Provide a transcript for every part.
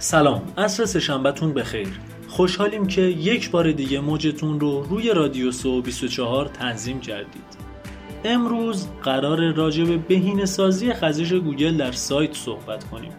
سلام عصر سهشنبهتون بخیر. خوشحالیم که یک بار دیگه موجتون رو روی رادیو سئو 24 تنظیم کردید. امروز قراره راجع به بهینه سازی خزش گوگل در سایت صحبت کنیم.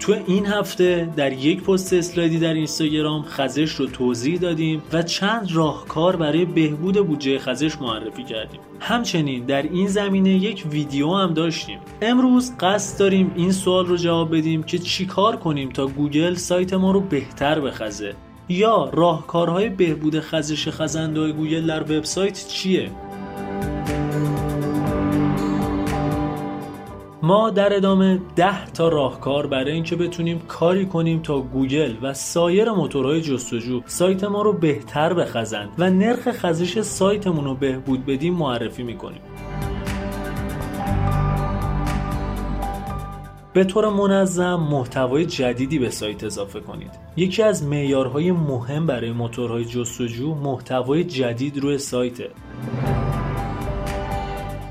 تو این هفته در یک پست اسلایدی در اینستاگرام خزش رو توضیح دادیم و چند راهکار برای بهبود بودجه خزش معرفی کردیم. همچنین در این زمینه یک ویدیو هم داشتیم. امروز قصد داریم این سوال رو جواب بدیم که چیکار کنیم تا گوگل سایت ما رو بهتر بخزه. یا راهکارهای بهبود خزش خزنده گوگل در وبسایت چیه؟ ما در ادامه 10 تا راهکار برای اینکه بتونیم کاری کنیم تا گوگل و سایر موتورهای جستجو سایت ما رو بهتر بخزند و نرخ خزش سایتمون رو بهبود بدیم معرفی می‌کنیم. به طور منظم محتوای جدیدی به سایت اضافه کنید. یکی از معیارهای مهم برای موتورهای جستجو محتوای جدید روی سایته.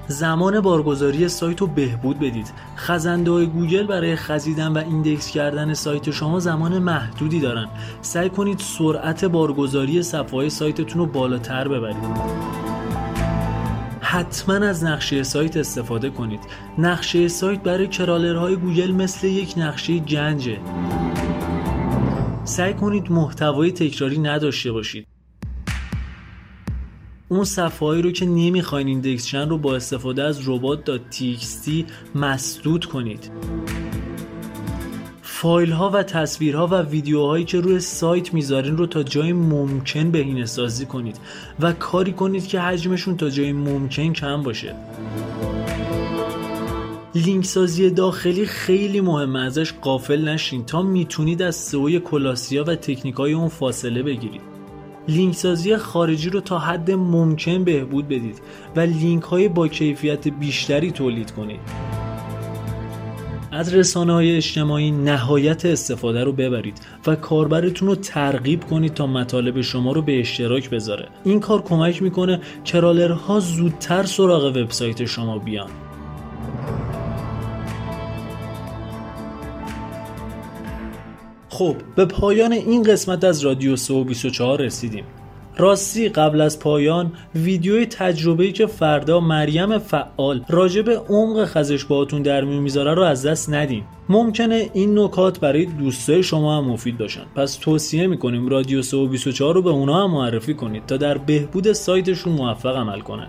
زمان بارگذاری سایت رو بهبود بدید. خزنده های گوگل برای خزیدن و index کردن سایت شما زمان محدودی دارن. سعی کنید سرعت بارگذاری صفحه سایتتون رو بالاتر ببرید. حتما از نقشه سایت استفاده کنید. نقشه سایت برای crawler های گوگل مثل یک نقشه گنجه. سعی کنید محتوای تکراری نداشته باشید. اون صفحه رو که نمی‌خواین index رو با استفاده از robot.txt مسدود کنید. فایل ها و تصویرها و ویدیوهایی که روی سایت می‌ذارین رو تا جای ممکن بهینه سازی کنید و کاری کنید که حجمشون تا جای ممکن کم باشه. لینک سازی داخلی خیلی مهمه ازش قافل نشین تا می‌تونید از سئو کلاسیا و تکنیک های اون فاصله بگیرید. لینک سازی خارجی رو تا حد ممکن بهبود بدید و لینک های با کیفیت بیشتری تولید کنید. از رسانه های اجتماعی نهایت استفاده رو ببرید و کاربرتون رو ترغیب کنید تا مطالب شما رو به اشتراک بذاره. این کار کمک می‌کنه کرالرها زودتر سراغ وبسایت شما بیان. خب به پایان این قسمت از رادیو سو 24 رسیدیم. راستی قبل از پایان ویدیوی تجربه‌ای که فردا مریم فعال راجع به عمق خزش باهاتون در میون می‌ذاره رو از دست ندین. ممکنه این نکات برای دوستای شما هم مفید باشن. پس توصیه می‌کنیم رادیو سو 24 رو به اونا هم معرفی کنید تا در بهبود سایتشون موفق عمل کنن.